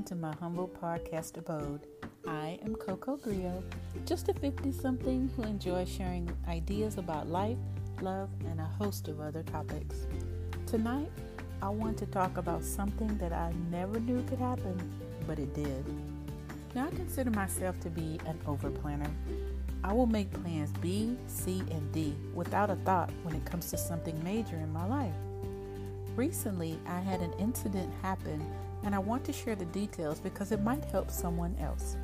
welcome to my humble podcast abode. I am Coco Grio, just a 50 something who enjoys sharing ideas about life, love, and a host of other topics. Tonight, I want to talk about something that I never knew could happen, but it did. Now, I consider myself to be an overplanner. I will make plans B, C, and D without a thought when it comes to something major in my life. Recently, I had an incident happen and I want to share the details because it might help someone else.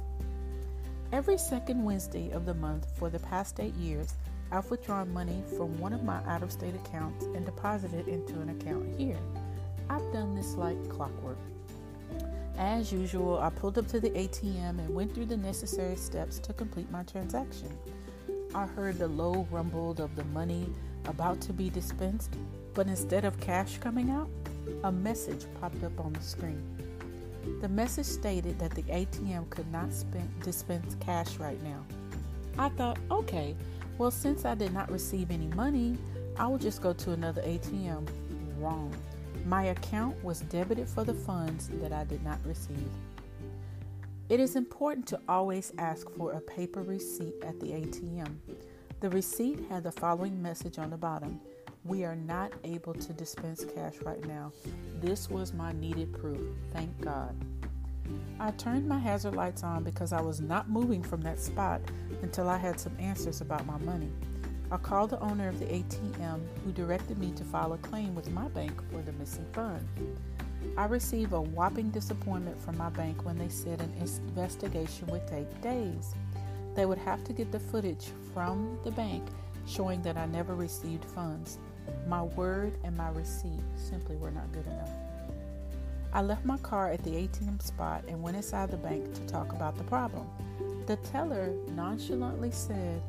Every second Wednesday of the month for the past eight years, I've withdrawn money from one of my out of state accounts and deposited it into an account here. I've done this like clockwork. As usual, I pulled up to the ATM and went through the necessary steps to complete my transaction. I heard the low rumble of the money about to be dispensed, but instead of cash coming out, a message popped up on the screen. The message stated that the ATM could not spend, dispense cash right now. I thought, okay, well, since I did not receive any money, I will just go to another ATM. Wrong. My account was debited for the funds that I did not receive. It is important to always ask for a paper receipt at the ATM. The receipt had the following message on the bottom We are not able to dispense cash right now. This was my needed proof. Thank God. I turned my hazard lights on because I was not moving from that spot until I had some answers about my money. I called the owner of the ATM who directed me to file a claim with my bank for the missing funds. I received a whopping disappointment from my bank when they said an investigation would take days. They would have to get the footage from the bank showing that I never received funds. My word and my receipt simply were not good enough. I left my car at the ATM spot and went inside the bank to talk about the problem. The teller nonchalantly said,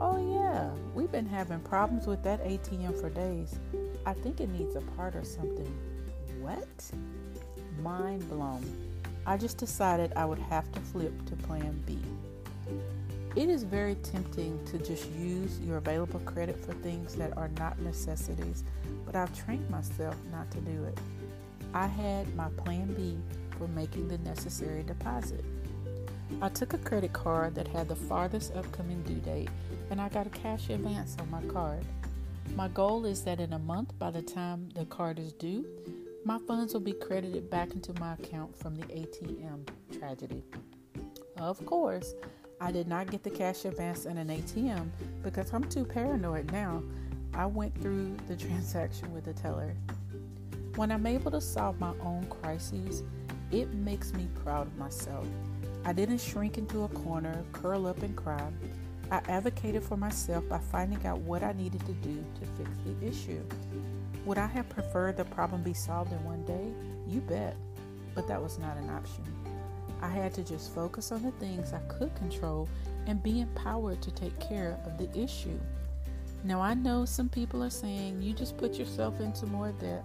Oh, yeah, we've been having problems with that ATM for days. I think it needs a part or something. What? Mind blown. I just decided I would have to flip to plan B. It is very tempting to just use your available credit for things that are not necessities, but I've trained myself not to do it. I had my plan B for making the necessary deposit. I took a credit card that had the farthest upcoming due date and I got a cash advance on my card. My goal is that in a month, by the time the card is due, my funds will be credited back into my account from the ATM tragedy. Of course, I did not get the cash advance in an ATM because I'm too paranoid now. I went through the transaction with the teller. When I'm able to solve my own crises, it makes me proud of myself. I didn't shrink into a corner, curl up, and cry. I advocated for myself by finding out what I needed to do to fix the issue. Would I have preferred the problem be solved in one day? You bet. But that was not an option. I had to just focus on the things I could control and be empowered to take care of the issue. Now, I know some people are saying you just put yourself into more debt,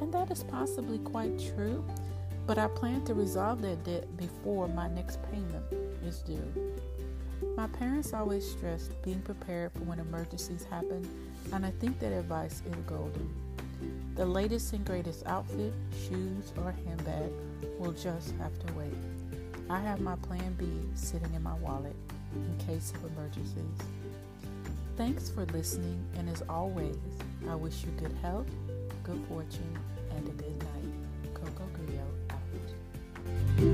and that is possibly quite true, but I plan to resolve that debt before my next payment is due. My parents always stressed being prepared for when emergencies happen, and I think that advice is golden. The latest and greatest outfit, shoes, or handbag will just have to wait. I have my plan B sitting in my wallet in case of emergencies. Thanks for listening, and as always, I wish you good health, good fortune, and a good night. Coco Grio out.